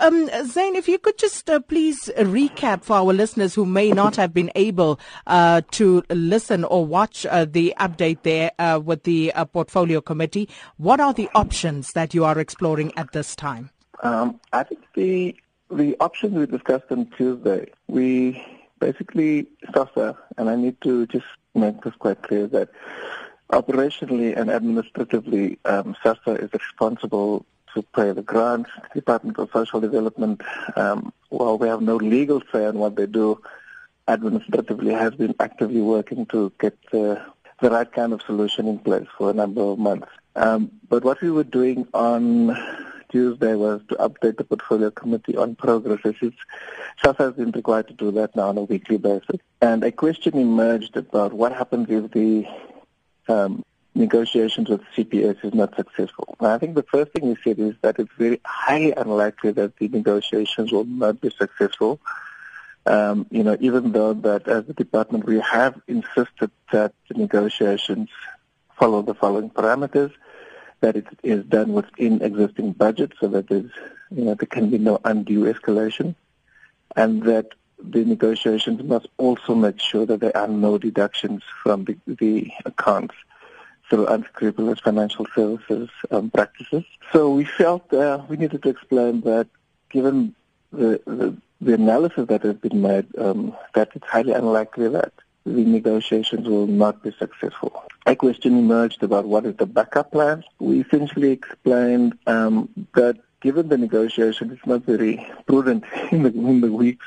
um, Zane, if you could just uh, please recap for our listeners who may not have been able uh, to listen or watch uh, the update there uh, with the uh, portfolio committee, what are the options that you are exploring at this time? Um, I think the the options we discussed on Tuesday, we basically SASSA, and I need to just make this quite clear that operationally and administratively, um, SASSA is responsible to pay the grants. Department of Social Development, um, while we have no legal say on what they do, administratively has been actively working to get the, the right kind of solution in place for a number of months. Um, but what we were doing on Tuesday was to update the portfolio committee on progress. SASSA has been required to do that now on a weekly basis. And a question emerged about what happens if the um, negotiations with CPS is not successful. I think the first thing we said is that it's very highly unlikely that the negotiations will not be successful. Um, you know, even though that as a department we have insisted that the negotiations follow the following parameters, that it is done within existing budget so that there's, you know, there can be no undue escalation, and that the negotiations must also make sure that there are no deductions from the, the accounts through unscrupulous financial services um, practices. So we felt uh, we needed to explain that given the, the, the analysis that has been made, um, that it's highly unlikely that the negotiations will not be successful. A question emerged about what is the backup plan. We essentially explained um, that given the negotiation, it's not very prudent in the, in the weeks,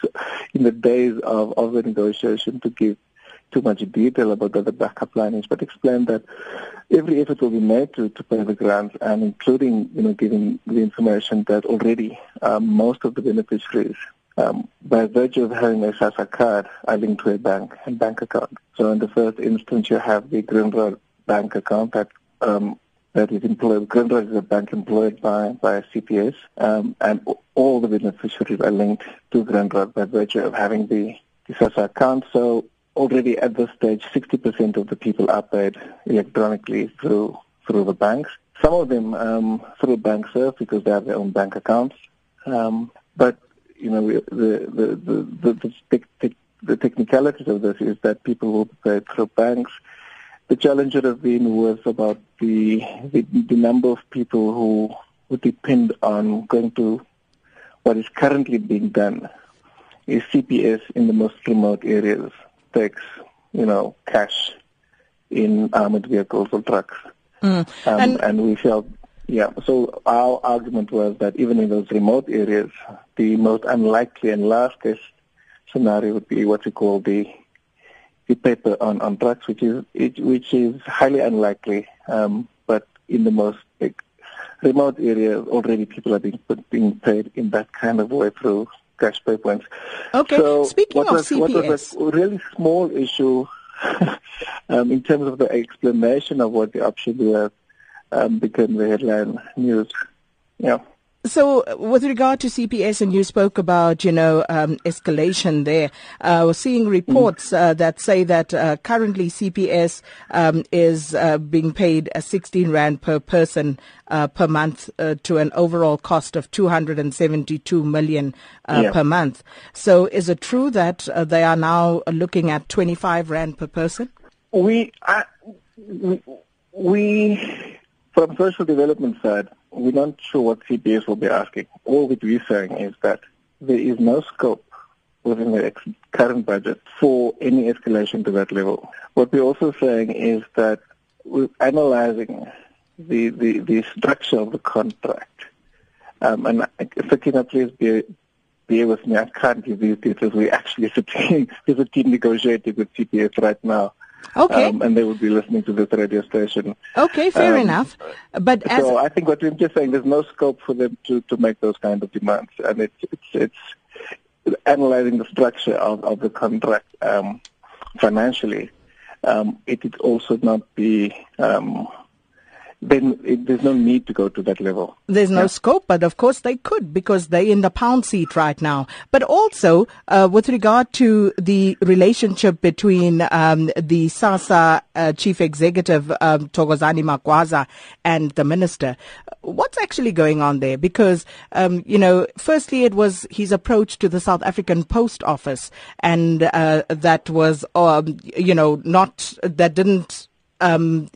in the days of, of the negotiation to give too much detail about what the backup plan is, but explain that every effort will be made to, to pay the grants and including, you know, giving the information that already um, most of the beneficiaries, um, by virtue of having a SASSA card, are linked to a bank and bank account. So in the first instance, you have the Grindrod bank account that um, that is employed. Grindrod is a bank employed by by CPS, um, and all the beneficiaries are linked to Grindrod by virtue of having the, the SASSA account. So already at this stage, 60% of the people are paid electronically through through the banks. Some of them um, through Bankserv because they have their own bank accounts. Um, but you know, the the the the, the, the technicalities of this is that people will paid through banks. The challenge would have been was about the, the the number of people who would depend on going to what is currently being done is CPS in the most remote areas takes, you know, cash in armored vehicles or trucks. Mm. Um, and, and we felt, yeah, so our argument was that even in those remote areas, the most unlikely and last case scenario would be what we call the the paper on, on trucks, which is it, which is highly unlikely. Um, but in the most like, remote areas, already people are being being paid in that kind of way through cash pay points. Okay. So Speaking of was, CPS, what was a really small issue um, in terms of the explanation of what the option was um, became the headline news. Yeah. So, with regard to CPS, and you spoke about, you know, um, escalation there, uh, we're seeing reports uh, that say that uh, currently CPS um, is uh, being paid a 16 rand per person uh, per month uh, to an overall cost of 272 million yeah. per month. So, is it true that they are now looking at 25 rand per person? We, we, from social development side we're not sure what CPS will be asking. All that we're saying is that there is no scope within the current budget for any escalation to that level. What we're also saying is that we're analyzing the, the, the structure of the contract. Um, and Sakina, please be, bear with me. I can't give these details. We're actually, team, there's a team negotiating with CPS right now Okay. Um, and they would be listening to this radio station. Okay, fair um, enough. But so I think what we're just saying, there's no scope for them to, to make those kind of demands, and it's it's it's analyzing the structure of, of the contract um, financially. Um, it would also not be um, then it, there's no need to go to that level. There's no yeah. scope, but of course they could because they're in the pound seat right now. But also, uh, with regard to the relationship between um, the SASSA uh, chief executive, um, Thokozani Magwaza, and the minister, what's actually going on there? Because, um, you know, firstly, it was his approach to the South African Post Office, and uh, that was, um, you know, not, that didn't um,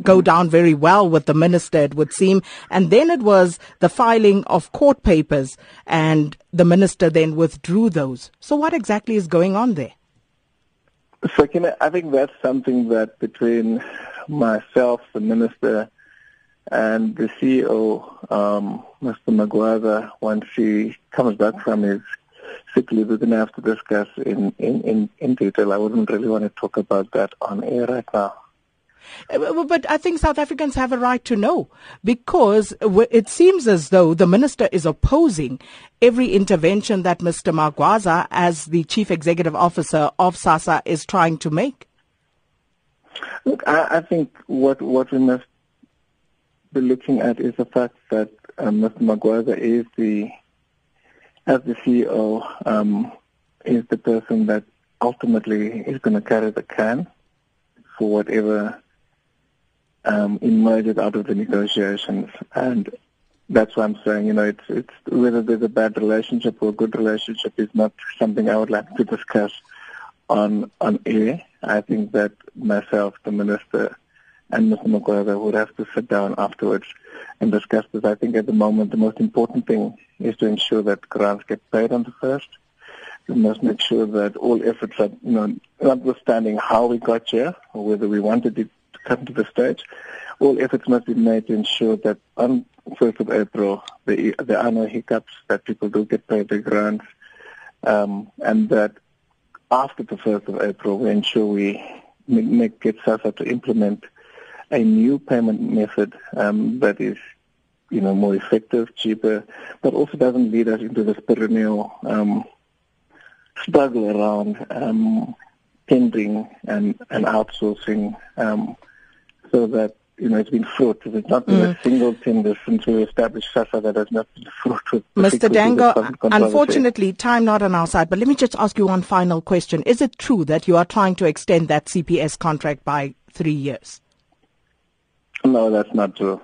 go down very well with the minister, it would seem. And then it was the filing of court papers, and the minister then withdrew those. So, what exactly is going on there? So, I think that's something that between myself, the minister, and the CEO, um, Mr. Magwaza, once he comes back from his sick leave, we're going to have to discuss in, in, in, in detail. I wouldn't really want to talk about that on air right now. Uh, but I think South Africans have a right to know because it seems as though the minister is opposing every intervention that Mr. Magwaza, as the chief executive officer of SASSA, is trying to make. Look, I, I think what what we must be looking at is the fact that um, Mr. Magwaza is the, as the CEO, um, is the person that ultimately is going to carry the can for whatever um, emerges out of the negotiations. And that's why I'm saying, you know, it's, it's whether there's a bad relationship or a good relationship is not something I would like to discuss on on air. I think that myself, the minister, and Mr. Magwaza would have to sit down afterwards and discuss this. I think at the moment the most important thing is to ensure that grants get paid on the first. We must make sure that all efforts are, you know, notwithstanding how we got here or whether we wanted it come to the stage, all efforts must be made to ensure that on 1st of April, the, there are no hiccups, that people do get paid their grants, um, and that after the 1st of April, we ensure we make, get SASSA to implement a new payment method um, that is you know, more effective, cheaper, but also doesn't lead us into this perennial um, struggle around um, tendering and, and outsourcing um, so that you know, it's been fraught. It's not been mm. a single tender since we established SASSA that has not been fraught with. Mr. Dangor, unfortunately, time not on our side, but let me just ask you one final question. Is it true that you are trying to extend that CPS contract by three years? No, that's not true.